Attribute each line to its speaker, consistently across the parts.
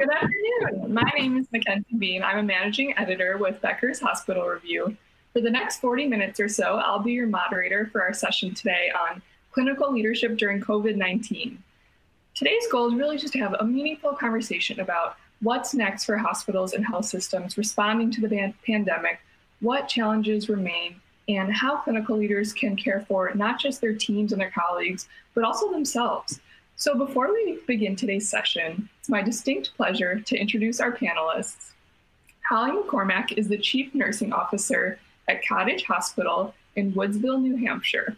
Speaker 1: Good afternoon. My name is Mackenzie Bean. I'm a managing editor with Becker's Hospital Review. For the next 40 minutes or so, I'll be your moderator for our session today on clinical leadership during COVID 19. Today's goal is really just to have a meaningful conversation about what's next for hospitals and health systems responding to the pandemic, what challenges remain, and how clinical leaders can care for not just their teams and their colleagues, but also themselves. So before we begin today's session, it's my distinct pleasure to introduce our panelists. Holly McCormack is the Chief Nursing Officer at Cottage Hospital in Woodsville, New Hampshire.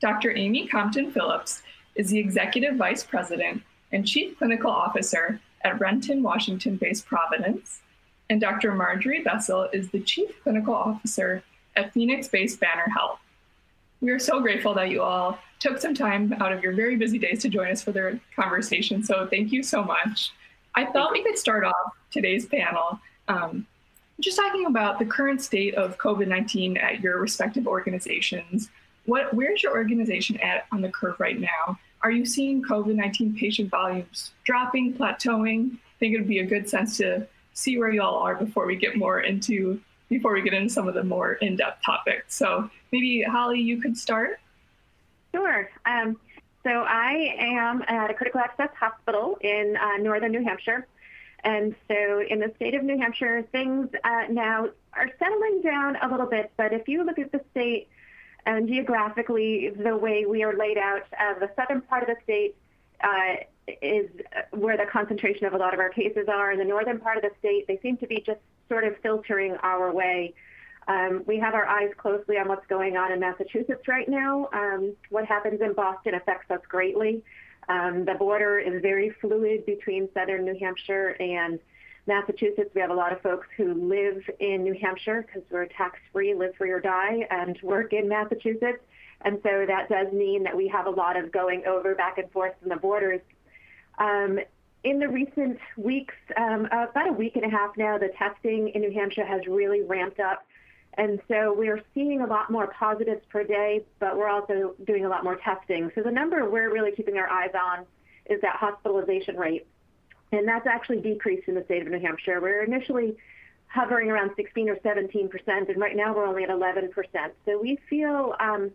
Speaker 1: Dr. Amy Compton Phillips is the Executive Vice President and Chief Clinical Officer at Renton, Washington based Providence. And Dr. Marjorie Bessel is the Chief Clinical Officer at Phoenix based Banner Health. We are so grateful that you all took some time out of your very busy days to join us for their conversation. So thank you so much. I thought we could start off today's panel um, just talking about the current state of COVID 19 at your respective organizations. What, where's your organization at on the curve right now? Are you seeing COVID 19 patient volumes dropping, plateauing? I think it would be a good sense to see where you all are before we get more into before we get into some of the more in-depth topics. So maybe Holly, you could start.
Speaker 2: Sure. Um, so I am at a critical access hospital in uh, northern New Hampshire. And so in the state of New Hampshire, things uh, now are settling down a little bit. But if you look at the state and geographically, the way we are laid out, uh, the southern part of the state uh, is where the concentration of a lot of our cases are. In the northern part of the state, they seem to be just sort of filtering our way. Um, we have our eyes closely on what's going on in Massachusetts right now. Um, what happens in Boston affects us greatly. Um, the border is very fluid between southern New Hampshire and Massachusetts. We have a lot of folks who live in New Hampshire because we're tax free, live free or die, and work in Massachusetts. And so that does mean that we have a lot of going over back and forth from the borders. In the recent weeks, about a week and a half now, the testing in New Hampshire has really ramped up. And so we're seeing a lot more positives per day, but we're also doing a lot more testing. So the number we're really keeping our eyes on is that hospitalization rate. And that's actually decreased in the state of New Hampshire. We're initially hovering around 16 or 17 percent, and right now we're only at 11 percent. So we feel um,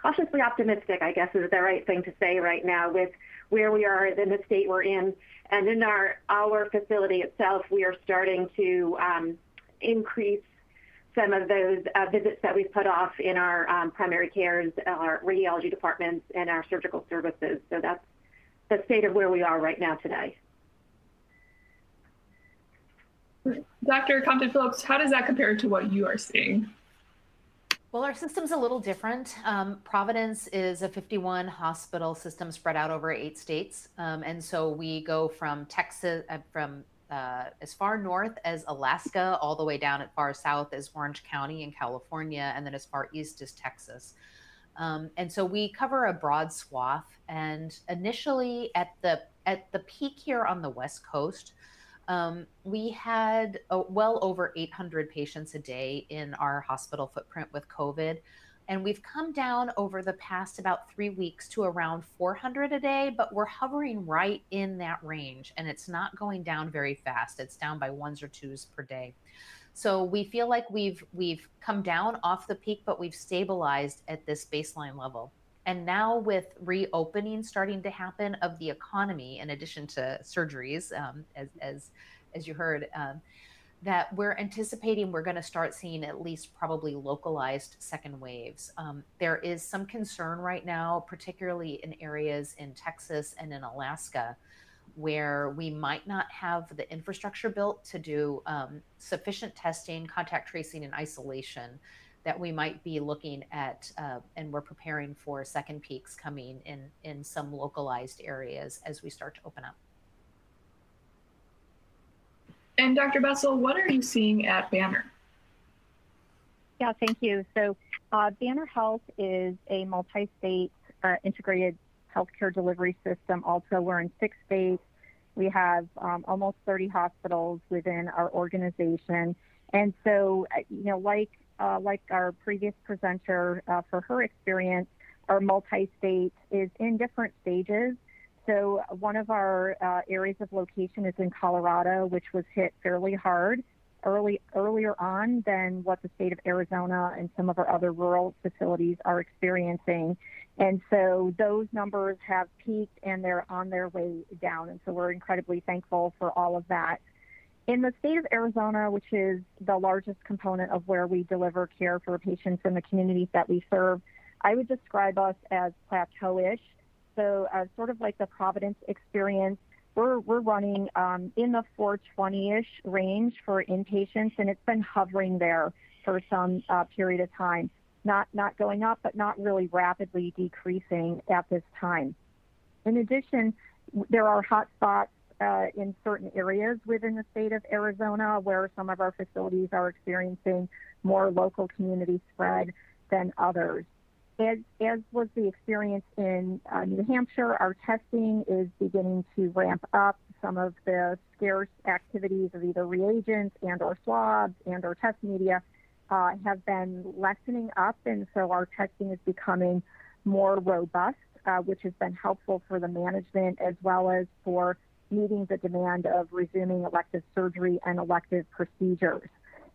Speaker 2: cautiously optimistic, I guess is the right thing to say right now, with where we are in the state we're in. And in our, our facility itself, we are starting to um, increase some of those uh, visits that we've put off in our um, primary cares, our radiology departments, and our surgical services. So that's the state of where we are right now today.
Speaker 1: Dr. Compton Phillips, how does that compare to what you are seeing?
Speaker 3: Well, our system's a little different. Um, Providence is a 51 hospital system spread out over eight states. Um, and so we go from Texas, uh, as far north as Alaska, all the way down as far south as Orange County in California, and then as far east as Texas. Um, and so we cover a broad swath. And initially, at the at the peak here on the West Coast, um, we had uh, well over 800 patients a day in our hospital footprint with COVID. And we've come down over the past about three weeks to around 400 a day, but we're hovering right in that range and it's not going down very fast. It's down by ones or twos per day. So we feel like we've we've come down off the peak, but we've stabilized at this baseline level. And now with reopening starting to happen of the economy, in addition to surgeries, um, as as as you heard. Um, that we're anticipating we're going to start seeing at least probably localized second waves. Um, there is some concern right now, particularly in areas in Texas and in Alaska, where we might not have the infrastructure built to do um, sufficient testing, contact tracing, and isolation. That we might be looking at, uh, and we're preparing for second peaks coming in in some localized areas as we start to open up.
Speaker 1: And Dr. Bessel, what are you seeing at Banner?
Speaker 4: Yeah, thank you. So uh, Banner Health is a multi-state uh, integrated healthcare delivery system. Also, we're in six states. We have um, almost 30 hospitals within our organization. And so, uh, you know, like uh, like our previous presenter, uh, for her experience, our multi-state is in different stages. So one of our uh, areas of location is in Colorado, which was hit fairly hard early earlier on than what the state of Arizona and some of our other rural facilities are experiencing. And so those numbers have peaked and they're on their way down. And so we're incredibly thankful for all of that. In the state of Arizona, which is the largest component of where we deliver care for patients in the communities that we serve, I would describe us as plateauish. So, uh, sort of like the Providence experience, we're, we're running um, in the 420 ish range for inpatients, and it's been hovering there for some uh, period of time. Not, not going up, but not really rapidly decreasing at this time. In addition, there are hot spots uh, in certain areas within the state of Arizona where some of our facilities are experiencing more local community spread than others. As, as was the experience in uh, New Hampshire, our testing is beginning to ramp up. Some of the scarce activities of either reagents and or swabs and or test media uh, have been lessening up, and so our testing is becoming more robust, uh, which has been helpful for the management as well as for meeting the demand of resuming elective surgery and elective procedures.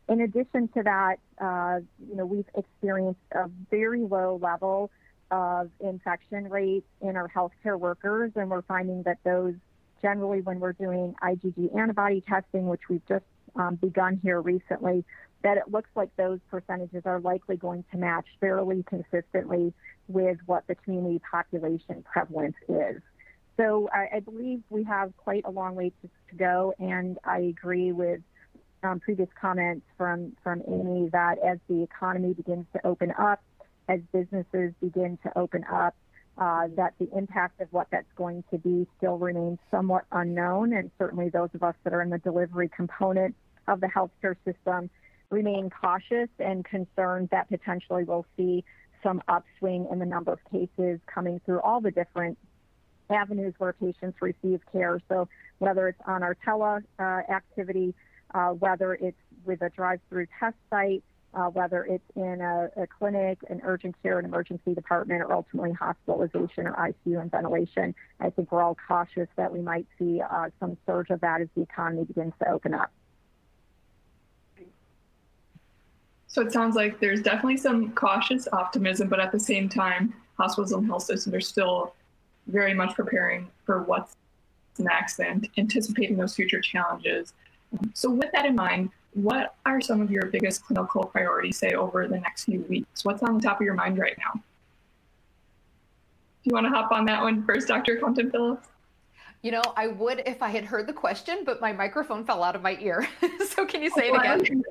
Speaker 4: In addition to that, uh, you know, we've experienced a very low level of infection rates in our healthcare workers, and we're finding that those generally, when we're doing IgG antibody testing, which we've just um, begun here recently, that it looks like those percentages are likely going to match fairly consistently with what the community population prevalence is. So I, I believe we have quite a long way to, to go, and I agree with um, previous comments from from Amy that as the economy begins to open up, as businesses begin to open up, uh, that the impact of what that's going to be still remains somewhat unknown, and certainly those of us that are in the delivery component of the healthcare system remain cautious and concerned that potentially we'll see some upswing in the number of cases coming through all the different avenues where patients receive care. So whether it's on our tele uh, activity, uh, whether it's with a drive-through test site, uh, whether it's in a, a, clinic, an urgent care, an emergency department, or ultimately hospitalization or ICU and ventilation. I think we're all cautious that we might see uh, some surge of that as the economy begins to open up.
Speaker 1: So it sounds like there's definitely some cautious optimism, but at the same time, hospitals and health systems are still very much preparing for what's next and anticipating those future challenges. So, with that in mind, what are some of your biggest clinical priorities, say, over the next few weeks? What's on the top of your mind right now? Do you want to hop on that one first, Dr. Compton Phillips?
Speaker 3: You know, I would if I had heard the question, but my microphone fell out of my ear. so, can you say it oh, again?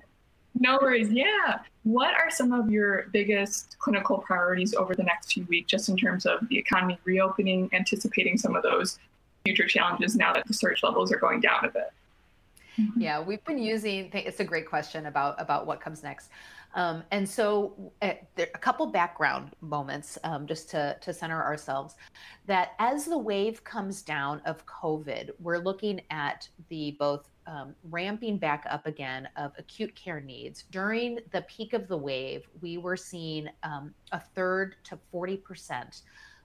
Speaker 1: No worries. Yeah. What are some of your biggest clinical priorities over the next few weeks, just in terms of the economy reopening, anticipating some of those future challenges now that the surge levels are going down a bit?
Speaker 3: Mm-hmm. Yeah, we've been using. It's a great question about about what comes next, um, and so uh, there a couple background moments um, just to to center ourselves. That as the wave comes down of COVID, we're looking at the both um, ramping back up again of acute care needs. During the peak of the wave, we were seeing um, a third to 40%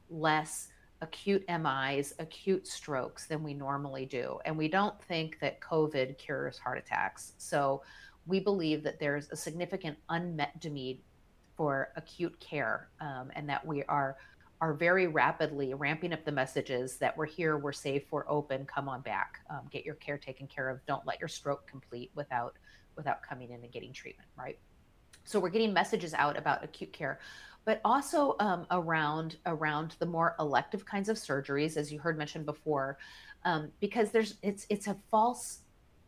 Speaker 3: less acute MIs, acute strokes than we normally do. And we don't think that COVID cures heart attacks. So we believe that there's a significant unmet need for acute care um, and that we are are very rapidly ramping up the messages that we're here, we're safe, we're open, come on back, um, get your care taken care of. Don't let your stroke complete without without coming in and getting treatment, right? So we're getting messages out about acute care, but also um, around around the more elective kinds of surgeries, as you heard mentioned before, um, because there's it's it's a false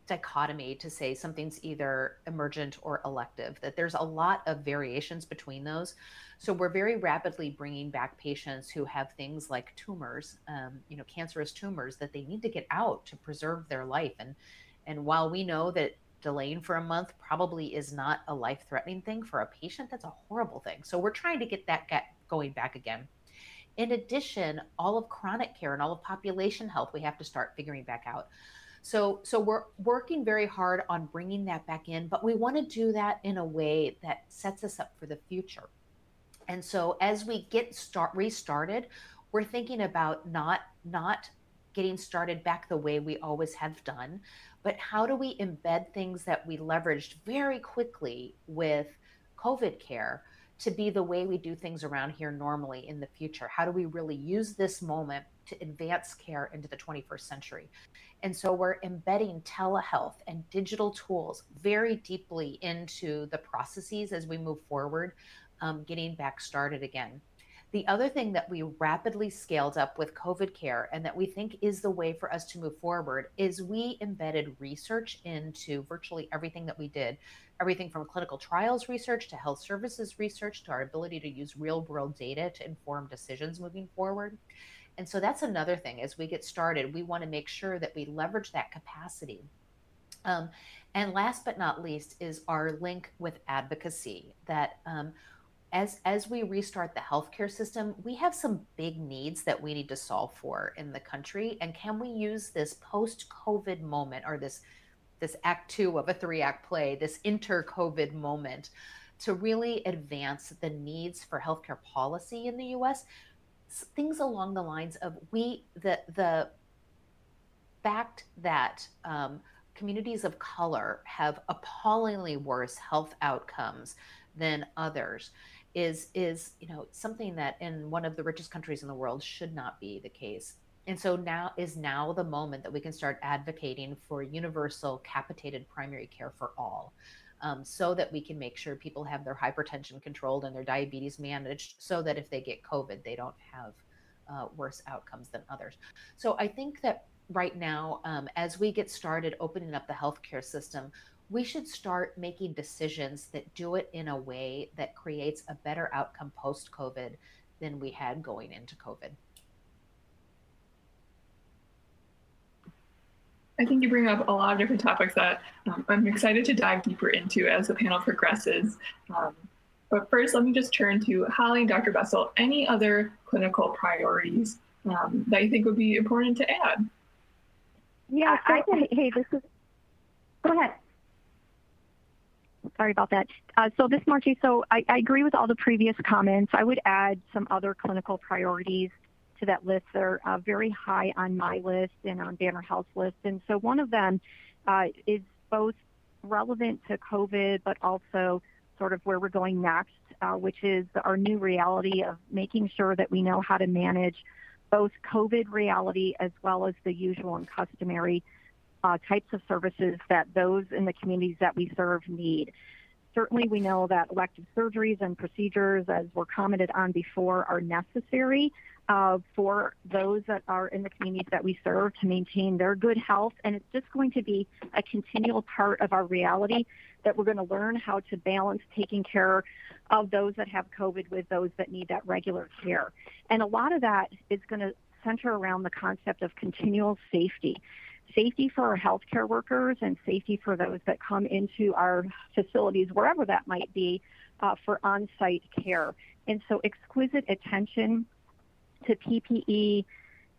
Speaker 3: dichotomy to say something's either emergent or elective. That there's a lot of variations between those. So we're very rapidly bringing back patients who have things like tumors, um, you know, cancerous tumors that they need to get out to preserve their life. And and while we know that delaying for a month probably is not a life-threatening thing for a patient, that's a horrible thing. So we're trying to get that get going back again. In addition, all of chronic care and all of population health, we have to start figuring back out. So, so we're working very hard on bringing that back in, but we want to do that in a way that sets us up for the future. And so as we get start restarted, we're thinking about not not getting started back the way we always have done, but how do we embed things that we leveraged very quickly with COVID care to be the way we do things around here normally in the future? How do we really use this moment to advance care into the 21st century? And so we're embedding telehealth and digital tools very deeply into the processes as we move forward, um, getting back started again. The other thing that we rapidly scaled up with COVID care and that we think is the way for us to move forward is we embedded research into virtually everything that we did. Everything from clinical trials research to health services research to our ability to use real world data to inform decisions moving forward. And so that's another thing as we get started, we want to make sure that we leverage that capacity. Um, and last but not least is our link with advocacy that um, as as we restart the healthcare system, we have some big needs that we need to solve for in the country. And can we use this post-COVID moment or this this act two of a three-act play, this inter-COVID moment, to really advance the needs for healthcare policy in the U.S. Things along the lines of we the the fact that um, communities of color have appallingly worse health outcomes than others is is you know something that in one of the richest countries in the world should not be the case. And so now is now the moment that we can start advocating for universal capitated primary care for all um, so that we can make sure people have their hypertension controlled and their diabetes managed so that if they get covid they don't have uh, worse outcomes than others. So i think that right now um, as we get started opening up the healthcare system we should start making decisions that do it in a way that creates a better outcome post COVID than we had going into COVID.
Speaker 1: I think you bring up a lot of different topics that um, I'm excited to dive deeper into as the panel progresses. Um, but first, let me just turn to Holly and Dr. Bessel. Any other clinical priorities um, that you think would be important to add?
Speaker 4: Yeah, so, I, I, hey, this is, go ahead. Sorry about that. Uh, so this Margie, so I, agree with all the previous comments. I would add some other clinical priorities to that list. They're uh, very high on my list and on Banner Health list. And so one of them uh, is both relevant to COVID, but also sort of where we're going next, which is our new reality of making sure that we know how to manage both COVID reality as well as the usual and customary uh, types of services that those in the communities that we serve need. Certainly, we know that elective surgeries and procedures, as were commented on before, are necessary uh, for those that are in the communities that we serve to maintain their good health. And it's just going to be a continual part of our reality that we're going to learn how to balance taking care of those that have COVID with those that need that regular care. And a lot of that is going to center around the concept of continual safety safety for our healthcare workers and safety for those that come into our facilities, wherever that might be, uh, for on site care. And so, exquisite attention to PPE,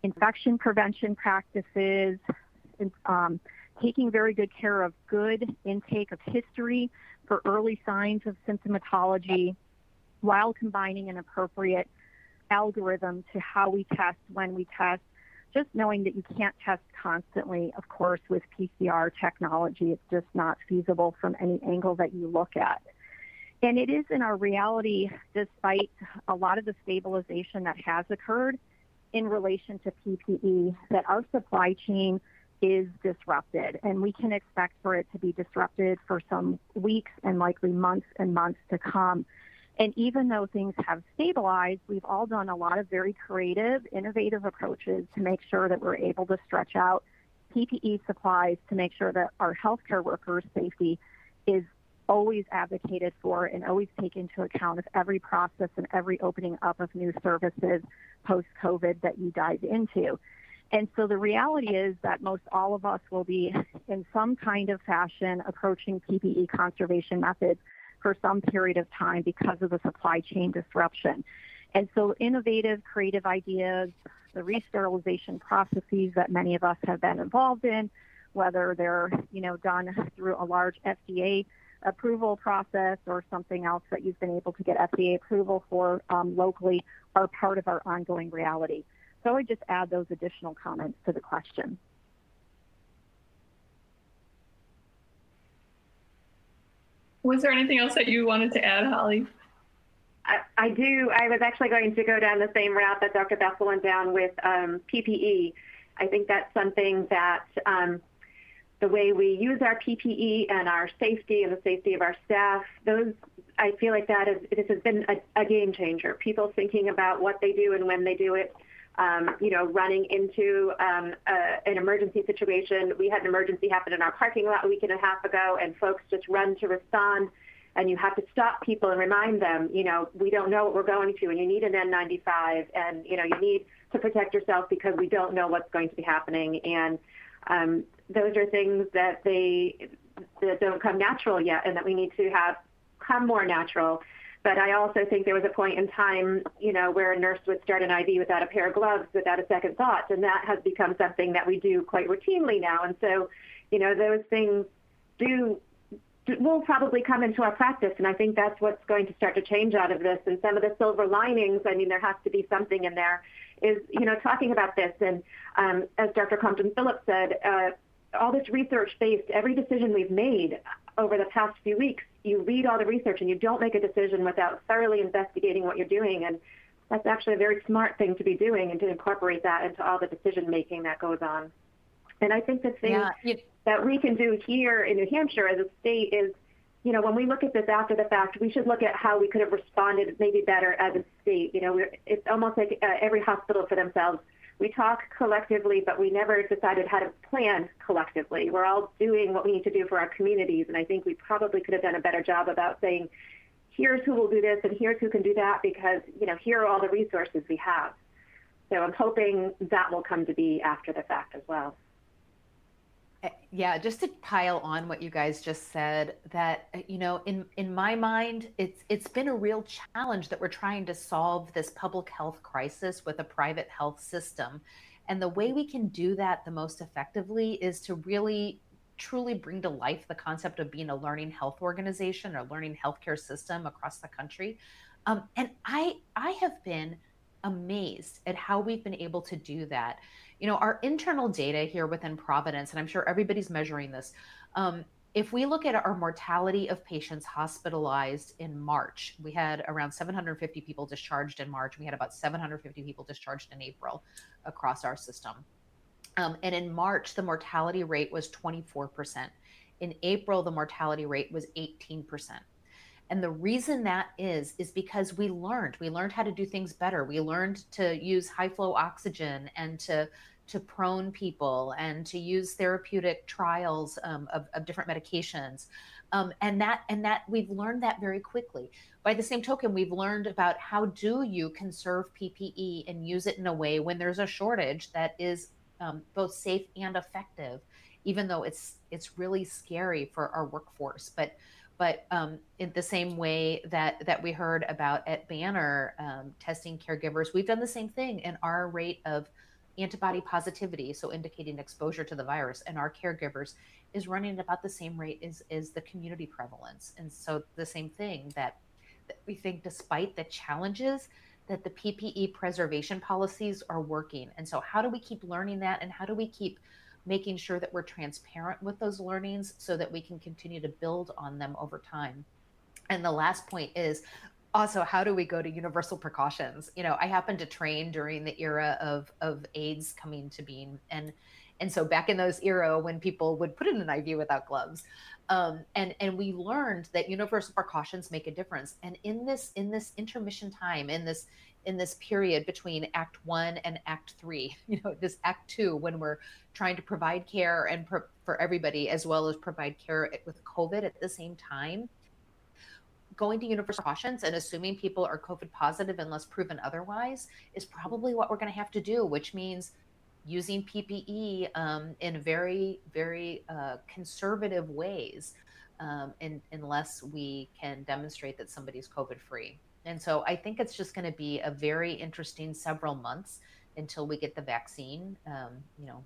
Speaker 4: infection prevention practices, um, taking very good care of good intake of history for early signs of symptomatology while combining an appropriate algorithm to how we test, when we test, just knowing that you can't test constantly, of course, with PCR technology, it's just not feasible from any angle that you look at. And it is in our reality, despite a lot of the stabilization that has occurred in relation to PPE, that our supply chain is disrupted. And we can expect for it to be disrupted for some weeks and likely months and months to come. And even though things have stabilized, we've all done a lot of very creative, innovative approaches to make sure that we're able to stretch out PPE supplies to make sure that our healthcare workers' safety is always advocated for and always taken into account of every process and every opening up of new services post COVID that you dive into. And so the reality is that most all of us will be in some kind of fashion approaching PPE conservation methods for some period of time because of the supply chain disruption. And so innovative, creative ideas, the re-sterilization processes that many of us have been involved in, whether they're, you know, done through a large FDA approval process or something else that you've been able to get FDA approval for um, locally are part of our ongoing reality. So I just add those additional comments to the question.
Speaker 1: Was there anything else that you wanted to add, Holly?
Speaker 2: I, I do. I was actually going to go down the same route that Dr. Bessel went down with um, PPE. I think that's something that um, the way we use our PPE and our safety and the safety of our staff, those I feel like that is this has been a, a game changer. People thinking about what they do and when they do it. Um, you know, running into um, a, an emergency situation. We had an emergency happen in our parking lot a week and a half ago, and folks just run to respond. And you have to stop people and remind them, you know, we don't know what we're going to, and you need an N95, and you know, you need to protect yourself because we don't know what's going to be happening. And um, those are things that they that don't come natural yet, and that we need to have come more natural. But I also think there was a point in time, you know, where a nurse would start an IV without a pair of gloves, without a second thought, and that has become something that we do quite routinely now. And so, you know, those things do will probably come into our practice, and I think that's what's going to start to change out of this. And some of the silver linings, I mean, there has to be something in there. Is you know talking about this, and um, as Dr. Compton Phillips said, uh, all this research based, every decision we've made over the past few weeks, you read all the research and you don't make a decision without thoroughly investigating what you're doing. And that's actually a very smart thing to be doing and to incorporate that into all the decision making that goes on. And I think the thing yeah. that we can do here in New Hampshire as a state is, you know, when we look at this after the fact, we should look at how we could have responded maybe better as a state. You know, it's almost like uh, every hospital for themselves we talk collectively, but we never decided how to plan collectively. We're all doing what we need to do for our communities, and I think we probably could have done a better job about saying, here's who will do this and here's who can do that because, you know, here are all the resources we have. So I'm hoping that will come to be after the fact as well.
Speaker 3: Eh, yeah just to pile on what you guys just said that eh, you know in in my mind it's it's been a real challenge that we're trying to solve this public health crisis with a private health system. And the way we can do that the most effectively is to really truly bring to life the concept of being a learning health organization or learning healthcare system across the country. Um, and i i have been amazed at how we've been able to do that you know, our internal data here within Providence, and I'm sure everybody's measuring this. Um, if we look at our mortality of patients hospitalized in March, we had around 750 people discharged in March. We had about 750 people discharged in April across our system. Um, and in March, the mortality rate was 24%. In April, the mortality rate was 18%. And the reason that is, is because we learned. We learned how to do things better. We learned to use high flow oxygen and to to prone people and to use therapeutic trials um, of, of, different medications. Um, and that and that we've learned that very quickly. By the same token, we've learned about how do you conserve PPE and use it in a way when there's a shortage that is um, both safe and effective, even though it's it's really scary for our workforce. But but um, in the same way that that we heard about at Banner um, testing caregivers, we've done the same thing, and our rate of antibody positivity, so indicating exposure to the virus, and our caregivers is running at about the same rate as, as the community prevalence. And so the same thing that, that we think despite the challenges that the PPE preservation policies are working. And so how do we keep learning that and how do we keep making sure that we're transparent with those learnings so that we can continue to build on them over time? And the last point is also how do we go to universal precautions? You know i happened to train during the era of of aids coming to being and and so back in those era when people would put in an iv without gloves um, and and we learned that universal precautions make a difference. And in this in this intermission time in this in this period between act one and act three you know this act two when we're trying to provide care and pro- for everybody as well as provide care with covid at the same time going to universal precautions and assuming people are COVID positive unless proven otherwise is probably what we're going to have to do, which means using PPE um, in very, very uh, conservative ways, um, in, unless we can demonstrate that somebody's COVID free. And so I think it's just going to be a very interesting several months until we get the vaccine. Um, you know,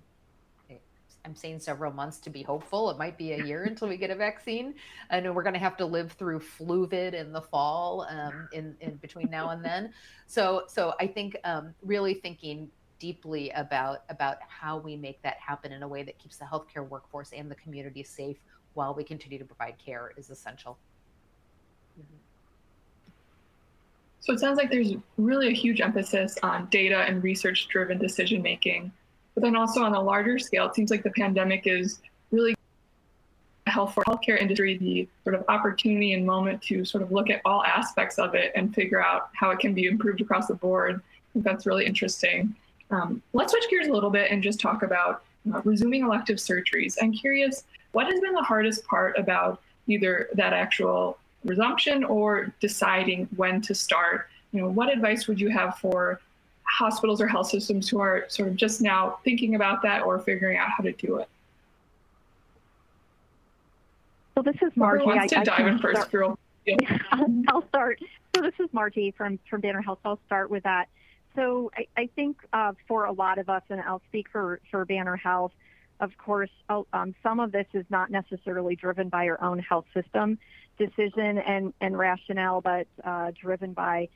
Speaker 3: I'm saying several months to be hopeful. It might be a year until we get a vaccine. I know we're going to have to live through fluvid in the fall um, in, in between now and then. So, so I think um, really thinking deeply about about how we make that happen in a way that keeps the healthcare workforce and the community safe while we continue to provide care is essential.
Speaker 1: Mm-hmm. So it sounds like there's really a huge emphasis on data and research driven decision making. But then also on a larger scale, it seems like the pandemic is really health for healthcare industry the sort of opportunity and moment to sort of look at all aspects of it and figure out how it can be improved across the board. I think that's really interesting. Um, let's switch gears a little bit and just talk about uh, resuming elective surgeries. I'm curious, what has been the hardest part about either that actual resumption or deciding when to start? You know, what advice would you have for hospitals or health systems who are sort of just now thinking about that or figuring out how to do it?
Speaker 4: So this is Margie. Who
Speaker 1: wants to I, dive I in first,
Speaker 4: start. girl? Yeah. I'll start. So this is Margie from from Banner Health. I'll start with that. So I, I think uh, for a lot of us, and I'll speak for, for Banner Health, of course, oh, um, some of this is not necessarily driven by our own health system decision and, and rationale, but uh, driven by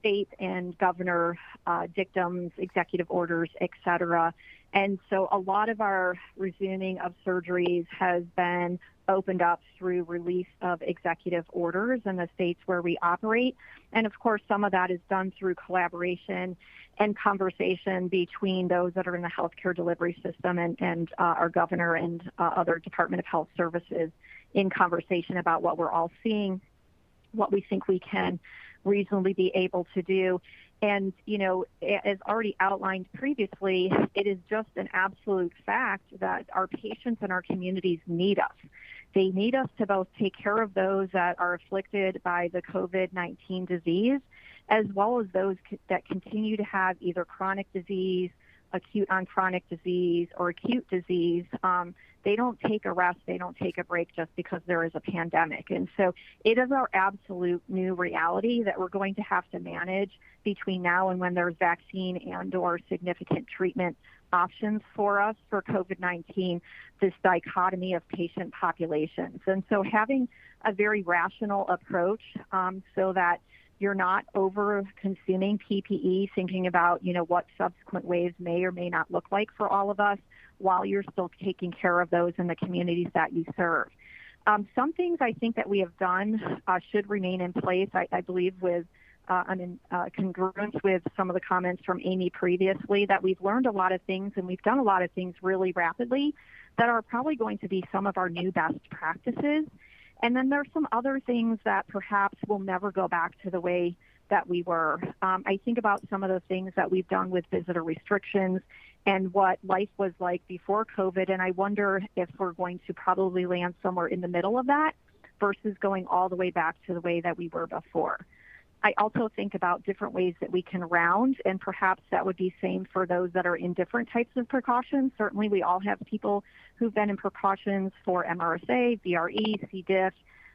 Speaker 4: state and governor uh, dictums, executive orders, et cetera. And so a lot of our resuming of surgeries has been opened up through release of executive orders in the states where we operate. And of course, some of that is done through collaboration and conversation between those that are in the healthcare delivery system and, and uh, our governor and uh, other Department of Health Services in conversation about what we're all seeing, what we think we can reasonably be able to do. And, you know, as already outlined previously, it is just an absolute fact that our patients and our communities need us. They need us to both take care of those that are afflicted by the COVID 19 disease, as well as those that continue to have either chronic disease, acute on chronic disease, or acute disease. Um, they don't take a rest, they don't take a break just because there is a pandemic. And so it is our absolute new reality that we're going to have to manage between now and when there's vaccine and or significant treatment options for us for COVID-19, this dichotomy of patient populations. And so having a very rational approach um, so that you're not over consuming PPE, thinking about, you know, what subsequent waves may or may not look like for all of us while you're still taking care of those in the communities that you serve. Um, some things I think that we have done uh, should remain in place. I, I believe with uh, in uh, congruence with some of the comments from Amy previously that we've learned a lot of things and we've done a lot of things really rapidly that are probably going to be some of our new best practices. And then there's some other things that perhaps will never go back to the way that we were. Um, I think about some of the things that we've done with visitor restrictions and what life was like before COVID. And I wonder if we're going to probably land somewhere in the middle of that versus going all the way back to the way that we were before. I also think about different ways that we can round, and perhaps that would be same for those that are in different types of precautions. Certainly, we all have people who've been in precautions for MRSA, VRE, C. diff,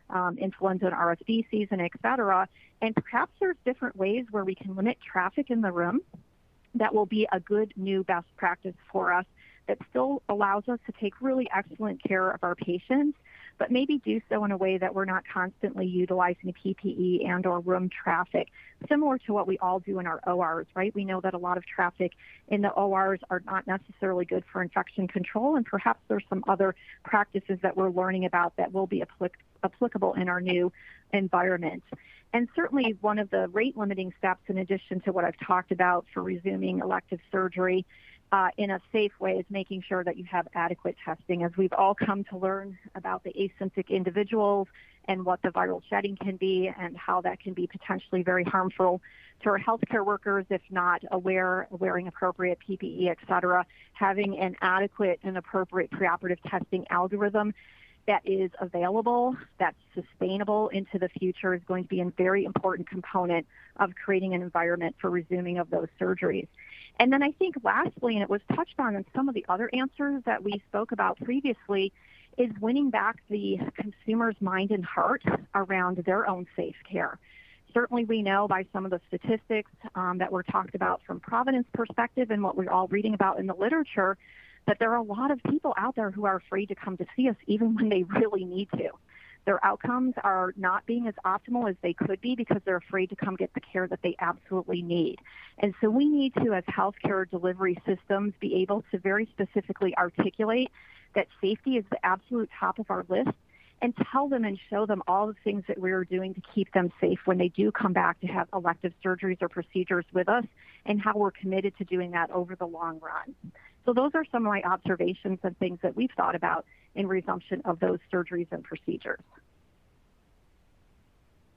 Speaker 4: um, influenza and RSV season, et cetera. And perhaps there's different ways where we can limit traffic in the room that will be a good new best practice for us that still allows us to take really excellent care of our patients but maybe do so in a way that we're not constantly utilizing PPE and or room traffic, similar to what we all do in our ORs, right? We know that a lot of traffic in the ORs are not necessarily good for infection control, and perhaps there's some other practices that we're learning about that will be applic- applicable in our new environment. And certainly one of the rate limiting steps, in addition to what I've talked about for resuming elective surgery, uh, in a safe way is making sure that you have adequate testing. As we've all come to learn about the asymptomatic individuals and what the viral shedding can be and how that can be potentially very harmful to our healthcare workers if not aware, wearing appropriate PPE, et cetera, having an adequate and appropriate preoperative testing algorithm that is available, that's sustainable into the future is going to be a very important component of creating an environment for resuming of those surgeries. And then I think lastly, and it was touched on in some of the other answers that we spoke about previously, is winning back the consumer's mind and heart around their own safe care. Certainly, we know by some of the statistics um, that were talked about from Providence perspective and what we're all reading about in the literature that there are a lot of people out there who are afraid to come to see us even when they really need to. Their outcomes are not being as optimal as they could be because they're afraid to come get the care that they absolutely need. And so we need to, as healthcare delivery systems, be able to very specifically articulate that safety is the absolute top of our list and tell them and show them all the things that we're doing to keep them safe when they do come back to have elective surgeries or procedures with us and how we're committed to doing that over the long run. So those are some of my observations and things that we've thought about in resumption of those surgeries and procedures.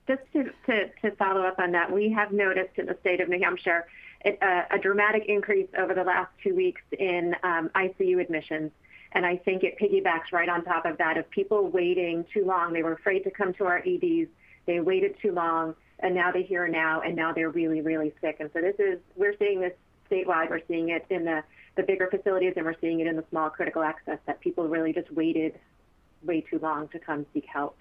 Speaker 2: Just to, to, to follow up on that, we have noticed in the state of New Hampshire a, uh, a dramatic increase over the last two weeks in um, ICU admissions. And I think it piggybacks right on top of that of people waiting too long. They were afraid to come to our EDs. They waited too long, and now they're here now, and now they're really, really sick. And so this is, we're seeing this statewide. We're seeing it in the, the bigger facilities, and we're seeing it in the small critical access that people really just waited way too long to come seek help.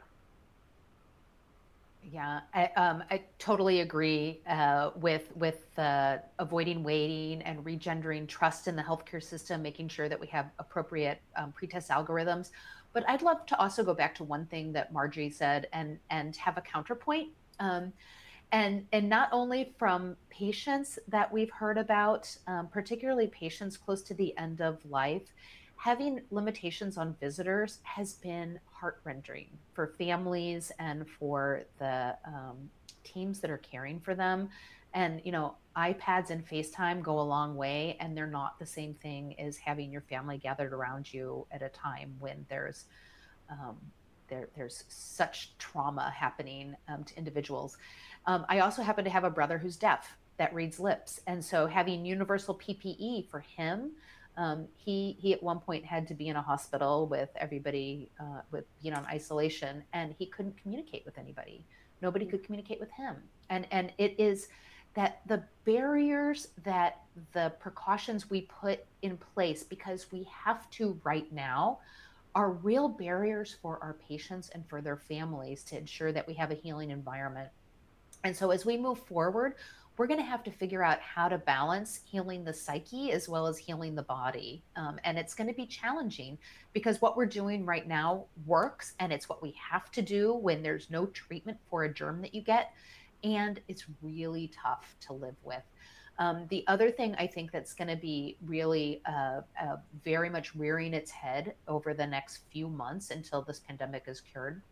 Speaker 3: Yeah, I, um, I totally agree uh, with with uh, avoiding waiting and regendering trust in the healthcare system, making sure that we have appropriate um, pretest algorithms. But I'd love to also go back to one thing that Margie said and and have a counterpoint. Um, and and not only from patients that we've heard about, um, particularly patients close to the end of life, having limitations on visitors has been heart rending for families and for the um, teams that are caring for them. And, you know, iPads and FaceTime go a long way, and they're not the same thing as having your family gathered around you at a time when there's um, there, there's such trauma happening um, to individuals. Um, I also happen to have a brother who's deaf that reads lips, and so having universal PPE for him um, he he at one point had to be in a hospital with everybody uh, with being on isolation, and he couldn't communicate with anybody. Nobody could communicate with him, and and it is that the barriers that the precautions we put in place because we have to right now are real barriers for our patients and for their families to ensure that we have a healing environment. And so as we move forward, we're going to have to figure out how to balance healing the psyche as well as healing the body. Um, and it's going to be challenging because what we're doing right now works and it's what we have to do when there's no treatment for a germ that you get. And it's really tough to live with. Um, the other thing I think that's going to be really uh, uh, very much rearing its head over the next few months until this pandemic is cured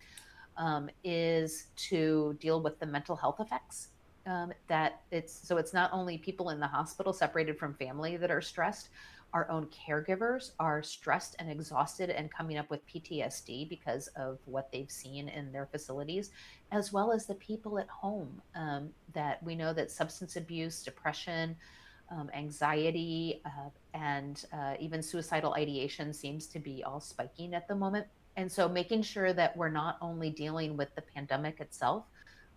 Speaker 3: um, is to deal with the mental health effects um, that it's so it's not only people in the hospital separated from family that are stressed our own caregivers are stressed and exhausted and coming up with PTSD because of what they've seen in their facilities, as well as the people at home. Um, that we know that substance abuse, depression, um, anxiety, uh, and uh, even suicidal ideation seems to be all spiking at the moment. And so, making sure that we're not only dealing with the pandemic itself,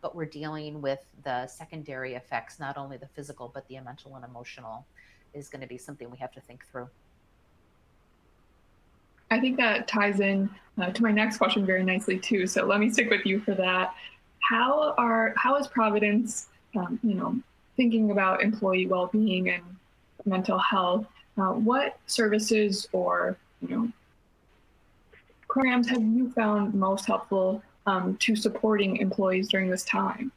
Speaker 3: but we're dealing with the secondary effects, not only the physical, but the mental and emotional, is going to be something we have to think through.
Speaker 1: I think that ties in uh, to my next question very nicely too. So let me stick with you for that. How are how is Providence, um, you know, thinking about employee well-being and mental health? Uh, what services or you know programs have you found most helpful um, to supporting employees during this time?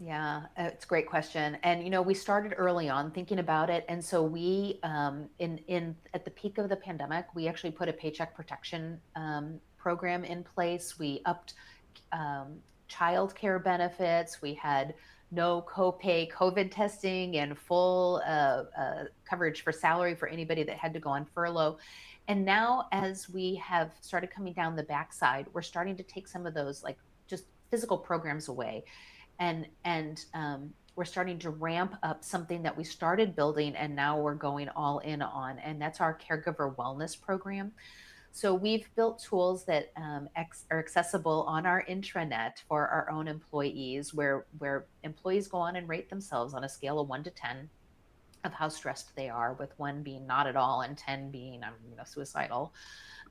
Speaker 3: Yeah, uh, it's a great question. And you know, we started early on thinking about it, and so we, um, in in at the peak of the pandemic, we actually put a paycheck protection um, program in place. We upped um, child care benefits. We had no copay COVID testing and full uh, uh, coverage for salary for anybody that had to go on furlough. And now, as we have started coming down the backside, we're starting to take some of those like just physical programs away, and and um, we're starting to ramp up something that we started building, and now we're going all in on, and that's our caregiver wellness program. So we've built tools that um, ex- are accessible on our intranet for our own employees, where where employees go on and rate themselves on a scale of one to ten of how stressed they are, with one being not at all and 10 being um, you know, suicidal.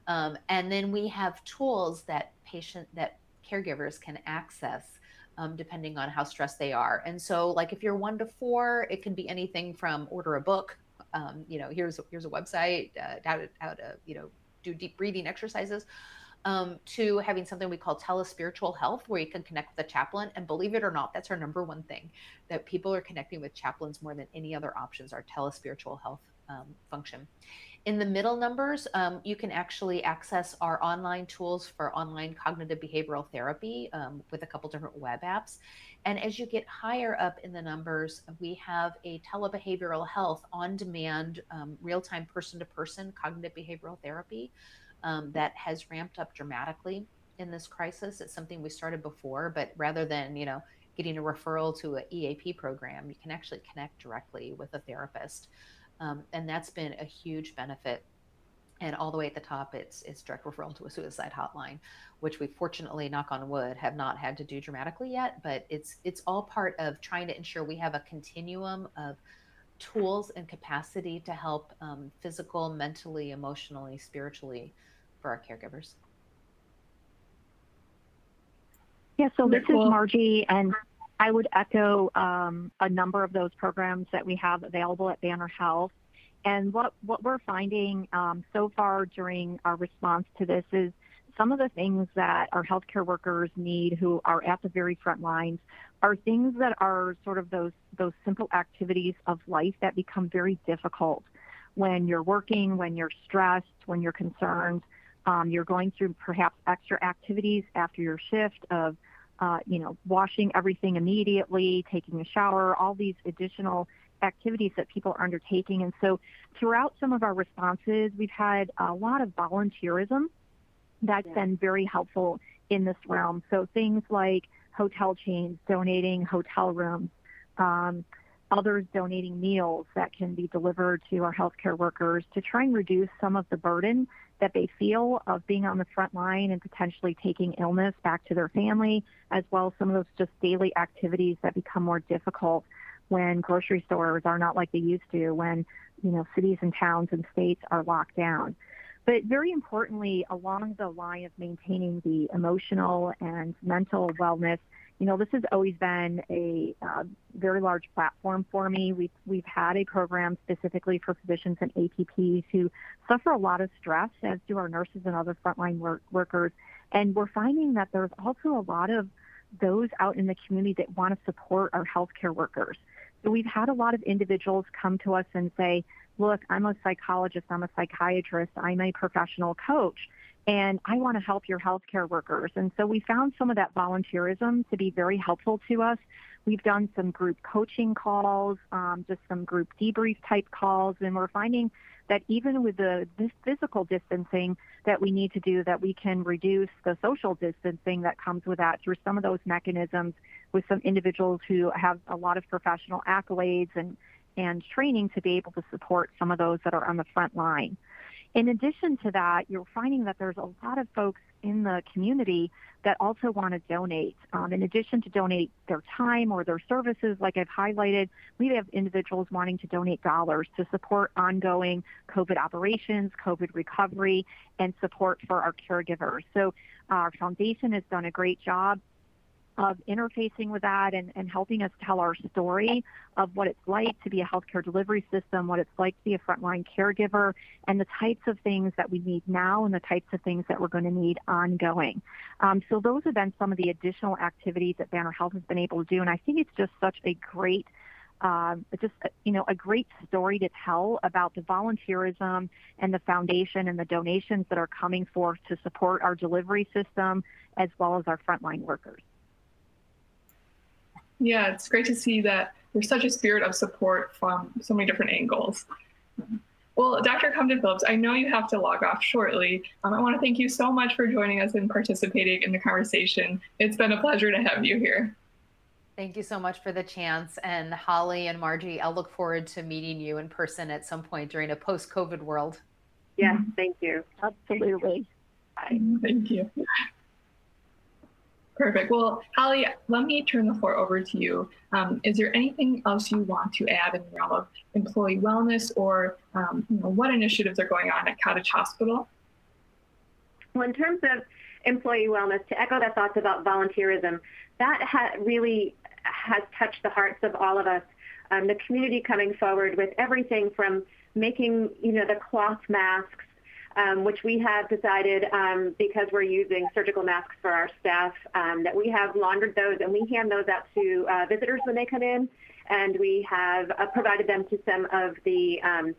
Speaker 3: Um, and then we have tools that patient that caregivers can access um, depending on how stressed they are. And so, like if you're one to four, it can be anything from order a book. Um, you know, here's here's a website uh, how to how to you know do deep breathing exercises. Um, to having something we call telespiritual health, where you can connect with a chaplain. And believe it or not, that's our number one thing that people are connecting with chaplains more than any other options, our telespiritual health um, function. In the middle numbers, um, you can actually access our online tools for online cognitive behavioral therapy um, with a couple different web apps. And as you get higher up in the numbers, we have a telebehavioral health on demand, um, real time person to person cognitive behavioral therapy um, that has ramped up dramatically in this crisis. It's something we started before, but rather than, you know, getting a referral to an EAP program, you can actually connect directly with a therapist. Um, and that's been a huge benefit. And all the way at the top, it's it's direct referral to a suicide hotline, which we fortunately, knock on wood, have not had to do dramatically yet. But it's it's all part of trying to ensure we have a continuum of tools and capacity to help um, physical, mentally, emotionally, spiritually for our caregivers.
Speaker 4: Yeah, so this is Margie, and I would echo um, a number of those programs that we have available at Banner Health. And what, what we're finding um, so far during our response to this is some of the things that our healthcare workers need who are at the very front lines are things that are sort of those those simple activities of life that become very difficult when you're working, when you're stressed, when you're concerned. Um, you're going through perhaps extra activities after your shift of, uh, you know, washing everything immediately, taking a shower, all these additional activities that people are undertaking. And so throughout some of our responses, we've had a lot of volunteerism that's yeah. been very helpful in this realm. So things like hotel chains donating hotel rooms, um, others donating meals that can be delivered to our healthcare workers to try and reduce some of the burden that they feel of being on the front line and potentially taking illness back to their family, as well as some of those just daily activities that become more difficult when grocery stores are not like they used to, when you know cities and towns and states are locked down. But very importantly, along the line of maintaining the emotional and mental wellness you know, this has always been a uh, very large platform for me. We've, we've had a program specifically for physicians and APPs who suffer a lot of stress, as do our nurses and other frontline work, workers. And we're finding that there's also a lot of those out in the community that want to support our healthcare workers. So we've had a lot of individuals come to us and say, look, I'm a psychologist, I'm a psychiatrist, I'm a professional coach and I want to help your healthcare workers. And so we found some of that volunteerism to be very helpful to us. We've done some group coaching calls, um, just some group debrief type calls, and we're finding that even with the physical distancing that we need to do, that we can reduce the social distancing that comes with that through some of those mechanisms with some individuals who have a lot of professional accolades and, and training to be able to support some of those that are on the front line. In addition to that, you're finding that there's a lot of folks in the community that also want to donate. Um, in addition to donate their time or their services, like I've highlighted, we have individuals wanting to donate dollars to support ongoing COVID operations, COVID recovery, and support for our caregivers. So our foundation has done a great job of interfacing with that and, and helping us tell our story of what it's like to be a healthcare delivery system, what it's like to be a frontline caregiver, and the types of things that we need now and the types of things that we're going to need ongoing. Um, so those have been some of the additional activities that Banner Health has been able to do, and I think it's just such a great um, just you know a great story to tell about the volunteerism and the foundation and the donations that are coming forth to support our delivery system as well as our frontline workers.
Speaker 1: Yeah, it's great to see that there's such a spirit of support from so many different angles. Well, Dr. Compton Phillips, I know you have to log off shortly. Um, I want to thank you so much for joining us and participating in the conversation. It's been a pleasure to have you here.
Speaker 3: Thank you so much for the chance. And Holly and Margie, I'll look forward to meeting you in person at some point during a post COVID world.
Speaker 2: Yes, thank you.
Speaker 4: Absolutely.
Speaker 1: Bye. Thank you. Perfect. Well, Holly, let me turn the floor over to you. Um, is there anything else you want to add in the realm of employee wellness or um, you know, what initiatives are going on at Cottage Hospital?
Speaker 2: Well, in terms of employee wellness, to echo the thoughts about volunteerism, that ha- really has touched the hearts of all of us. Um, the community coming forward with everything from making, you know, the cloth masks which we have decided um, because we're using surgical masks for our staff um, that we have laundered those and we hand those out to uh, visitors when they come in, and we have uh, provided them to some of the um,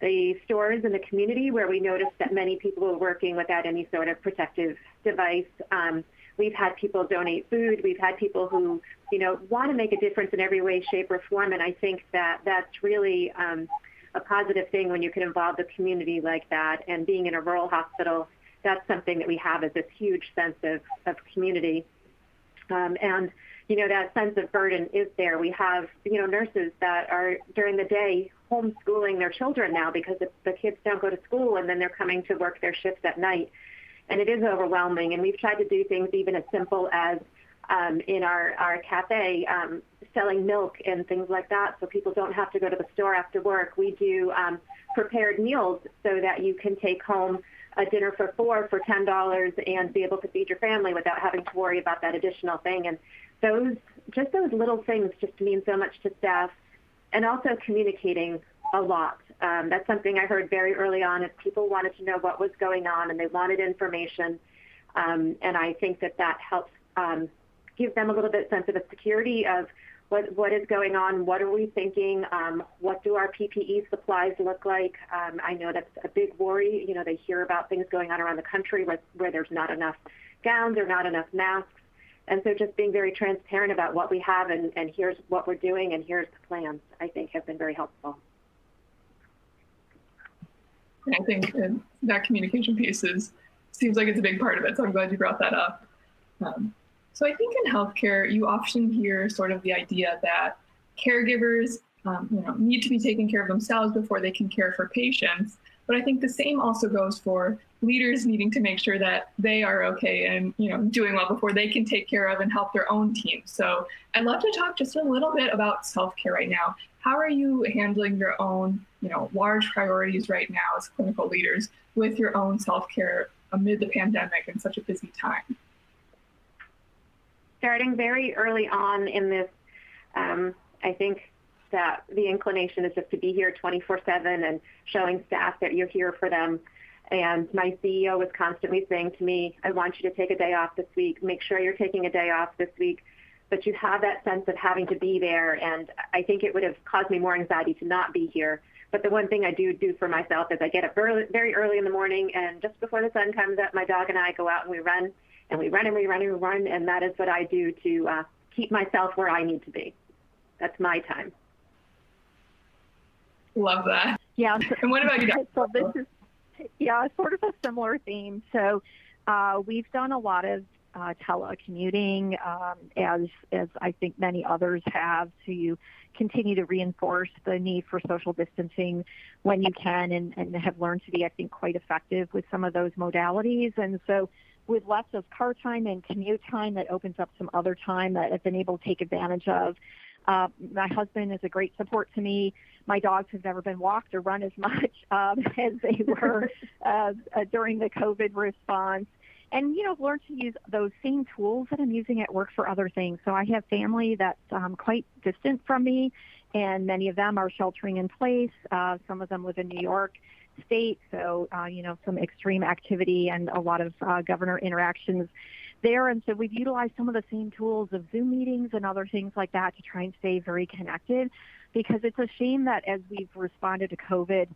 Speaker 2: the stores in the community where we noticed that many people were working without any sort of protective device. Um, we've had people donate food. We've had people who, you know, want to make a difference in every way, shape, or form. And I think that that's really um, a positive thing when you can involve the community like that. And being in a rural hospital, that's something that we have is this huge sense of, of community. Um, and you know that sense of burden is there. We have you know nurses that are during the day homeschooling their children now because the kids don't go to school and then they're coming to work their shifts at night, and it is overwhelming. And we've tried to do things even as simple as um, in our our cafe um, selling milk and things like that, so people don't have to go to the store after work. We do um, prepared meals so that you can take home a dinner for four for ten dollars and be able to feed your family without having to worry about that additional thing. And those just those little things just mean so much to staff, and also communicating a lot. Um, that's something I heard very early on. If people wanted to know what was going on and they wanted information, um, and I think that that helps um, give them a little bit sense of a security of what what is going on, what are we thinking, um, what do our PPE supplies look like. Um, I know that's a big worry. You know, they hear about things going on around the country where, where there's not enough gowns or not enough masks. And so just being very transparent about what we have and, and here's what we're doing and here's the plans, I think have been very helpful.
Speaker 1: I think that communication piece is seems like it's a big part of it. So I'm glad you brought that up. Um, so I think in healthcare, you often hear sort of the idea that caregivers um, you know, need to be taking care of themselves before they can care for patients. But I think the same also goes for leaders needing to make sure that they are okay and you know doing well before they can take care of and help their own team. So I'd love to talk just a little bit about self-care right now. How are you handling your own, you know, large priorities right now as clinical leaders with your own self-care amid the pandemic and such a busy time?
Speaker 2: Starting very early on in this, um, I think that the inclination is just to be here 24 7 and showing staff that you're here for them and my CEO was constantly saying to me, I want you to take a day off this week. Make sure you're taking a day off this week. But you have that sense of having to be there. And I think it would have caused me more anxiety to not be here. But the one thing I do do for myself is I get up early, very early in the morning, and just before the sun comes up, my dog and I go out and we run, and we run and we run and we run, and that is what I do to uh, keep myself where I need to be. That's my time.
Speaker 1: Love that.
Speaker 4: Yeah.
Speaker 1: And what about you?
Speaker 4: So this is yeah, sort of a similar theme. So uh, we've done a lot of uh, telecommuting, um, as as I think many others have, to continue to reinforce the need for social distancing when you can, and, and have learned to be, I think, quite effective with some of those modalities. And so, with less of car time and commute time, that opens up some other time that I've been able to take advantage of. Uh, my husband is a great support to me. My dogs have never been walked or run as much um, as they were uh, uh, during the COVID response. And, you know, I've learned to use those same tools that I'm using at work for other things. So I have family that's um, quite distant from me, and many of them are sheltering in place. Uh, some of them live in New York State, so, uh, you know, some extreme activity and a lot of uh, governor interactions there. And so we've utilized some of the same tools of Zoom meetings and other things like that to try and stay very connected because it's a shame that as we've responded to COVID,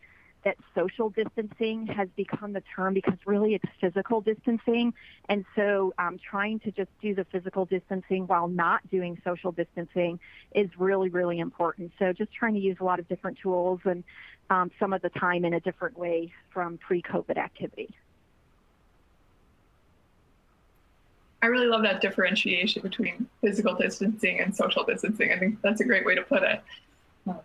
Speaker 4: that social distancing has become the term because really it's physical distancing. And so um, trying to just do the physical distancing while not doing social distancing is really, really important. So just trying to use a lot of different tools and um, some of the time in a different way from pre COVID activity.
Speaker 1: I really love that differentiation between physical distancing and social distancing. I think that's a great way to put it. Um,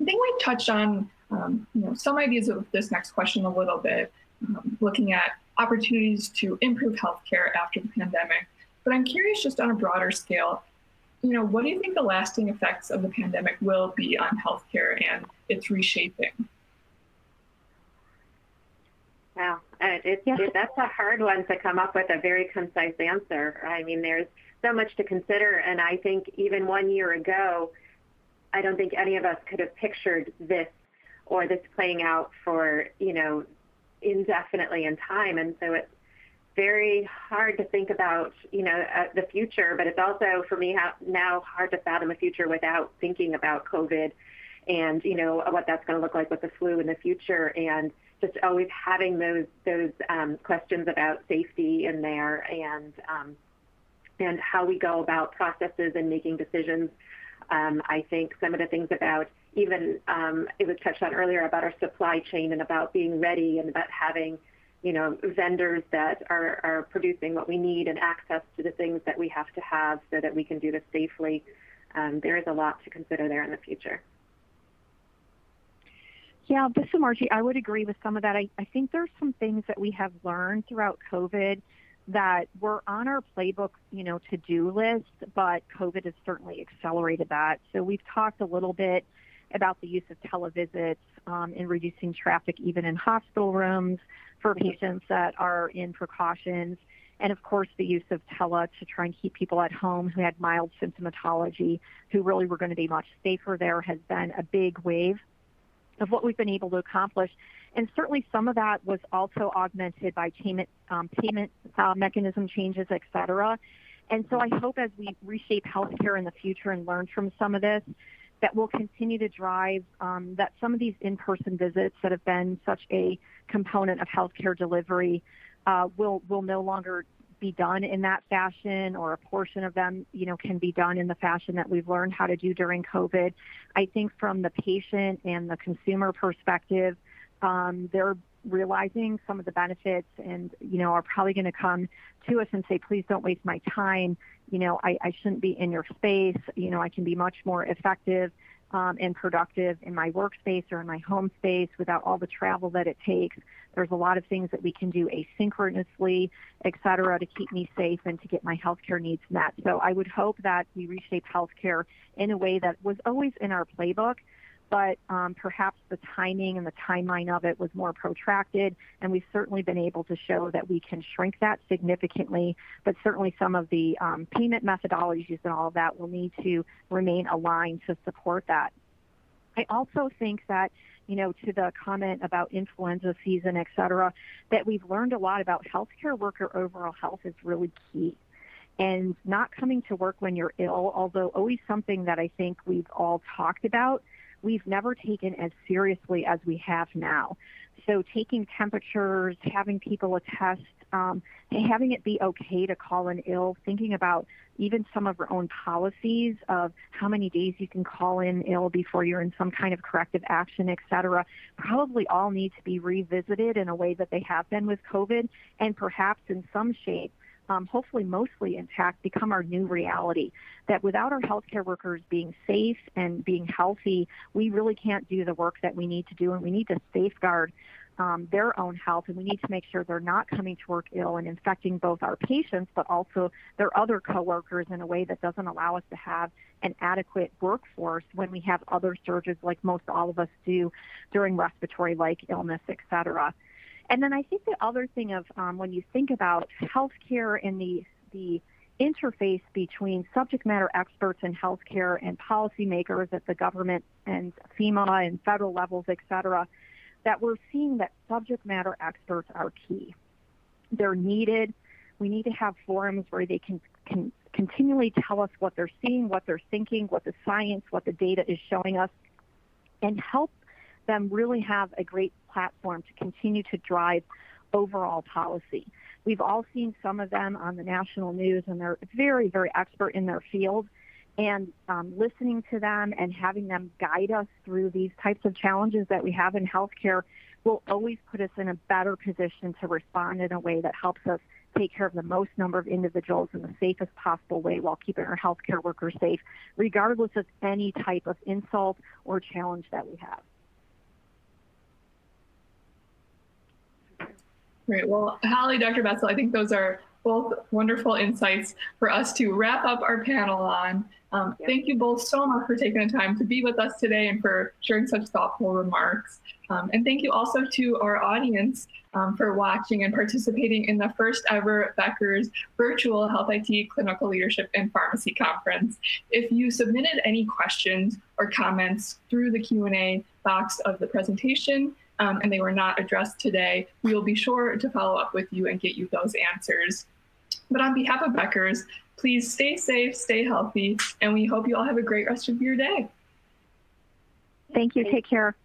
Speaker 1: I think we touched on um, you know some ideas of this next question a little bit, um, looking at opportunities to improve healthcare after the pandemic. But I'm curious, just on a broader scale, you know, what do you think the lasting effects of the pandemic will be on healthcare and its reshaping?
Speaker 2: Wow, it's, yeah. it, that's a hard one to come up with a very concise answer. I mean, there's so much to consider, and I think even one year ago, I don't think any of us could have pictured this or this playing out for you know indefinitely in time. And so it's very hard to think about, you know, uh, the future, but it's also for me now hard to fathom a future without thinking about COVID and, you know, what that's going to look like with the flu in the future. And just always having those those um, questions about safety in there and um, and how we go about processes and making decisions. Um, I think some of the things about even um, it was touched on earlier about our supply chain and about being ready and about having you know vendors that are, producing what we need and access to the things that we have to have so that we can do this safely. Um, there is a lot to consider there in the future.
Speaker 4: Yeah, this is Margie. I would agree with some of that. I, think there's some things that we have learned throughout COVID that were on our playbook, you know, to-do list, but COVID has certainly accelerated that. So we've talked a little bit about the use of televisits um, in reducing traffic even in hospital rooms for patients that are in precautions. And of course, the use of tele to try and keep people at home who had mild symptomatology, who really were going to be much safer there, has been a big wave of what we've been able to accomplish. And certainly some of that was also augmented by payment, um, payment uh, mechanism changes, et cetera. And so I hope as we reshape healthcare in the future and learn from some of this, that will continue to drive um, that some of these in-person visits that have been such a component of healthcare delivery uh, will will no longer be done in that fashion or a portion of them, you know, can be done in the fashion that we've learned how to do during COVID. I think from the patient and the consumer perspective, um, they're realizing some of the benefits and, you know, are probably going to come to us and say, please don't waste my time. You know, I, I shouldn't be in your space. You know, I can be much more effective um, and productive in my workspace or in my home space without all the travel that it takes. There's a lot of things that we can do asynchronously, et cetera, to keep me safe and to get my healthcare needs met. So I would hope that we reshape healthcare in a way that was always in our playbook, but um, perhaps the timing and the timeline of it was more protracted. And we've certainly been able to show that we can shrink that significantly. But certainly some of the um, payment methodologies and all of that will need to remain aligned to support that. I also think that, you know, to the comment about influenza season, et cetera, that we've learned a lot about healthcare worker overall health is really key and not coming to work when you're ill, although always something that I think we've all talked about, we've never taken as seriously as we have now. So taking temperatures, having people attest, um, having it be okay to call in ill, thinking about even some of our own policies of how many days you can call in ill before you're in some kind of corrective action, et cetera, probably all need to be revisited in a way that they have been with COVID and perhaps in some shape um, hopefully mostly intact, become our new reality. That without our healthcare workers being safe and being healthy, we really can't do the work that we need to do, and we need to safeguard um, their own health, and we need to make sure they're not coming to work ill and infecting both our patients, but also their other coworkers in a way that doesn't allow us to have an adequate workforce when we have other surges like most all of us do during respiratory-like illness, et cetera. And then I think the other thing of um, when you think about healthcare and the the interface between subject matter experts in healthcare and policymakers at the government and FEMA and federal levels, et cetera, that we're seeing that subject matter experts are key. They're needed. We need to have forums where they can, can continually tell us what they're seeing, what they're thinking, what the science, what the data is showing us, and help them really have a great platform to continue to drive overall policy. We've all seen some of them on the national news, and they're very, very expert in their field. And um, listening to them and having them guide us through these types of challenges that we have in healthcare will always put us in a better position to respond in a way that helps us take care of the most number of individuals in the safest possible way while keeping our healthcare workers safe, regardless of any type of insult or challenge that we have.
Speaker 1: Great. Well, Holly, Dr. Bessel, I think those are both wonderful insights for us to wrap up our panel on. Um, Thank you both so much for taking the time to be with us today and for sharing such thoughtful remarks. Um, and thank you also to our audience um, for watching and participating in the first ever Becker's virtual Health IT Clinical Leadership and Pharmacy Conference. If you submitted any questions or comments through the Q&A box of the presentation, um, and they were not addressed today, we will be sure to follow up with you and get you those answers. But on behalf of Becker's, please stay safe, stay healthy, and we hope you all have a great rest of your day.
Speaker 4: Thank you. Take care.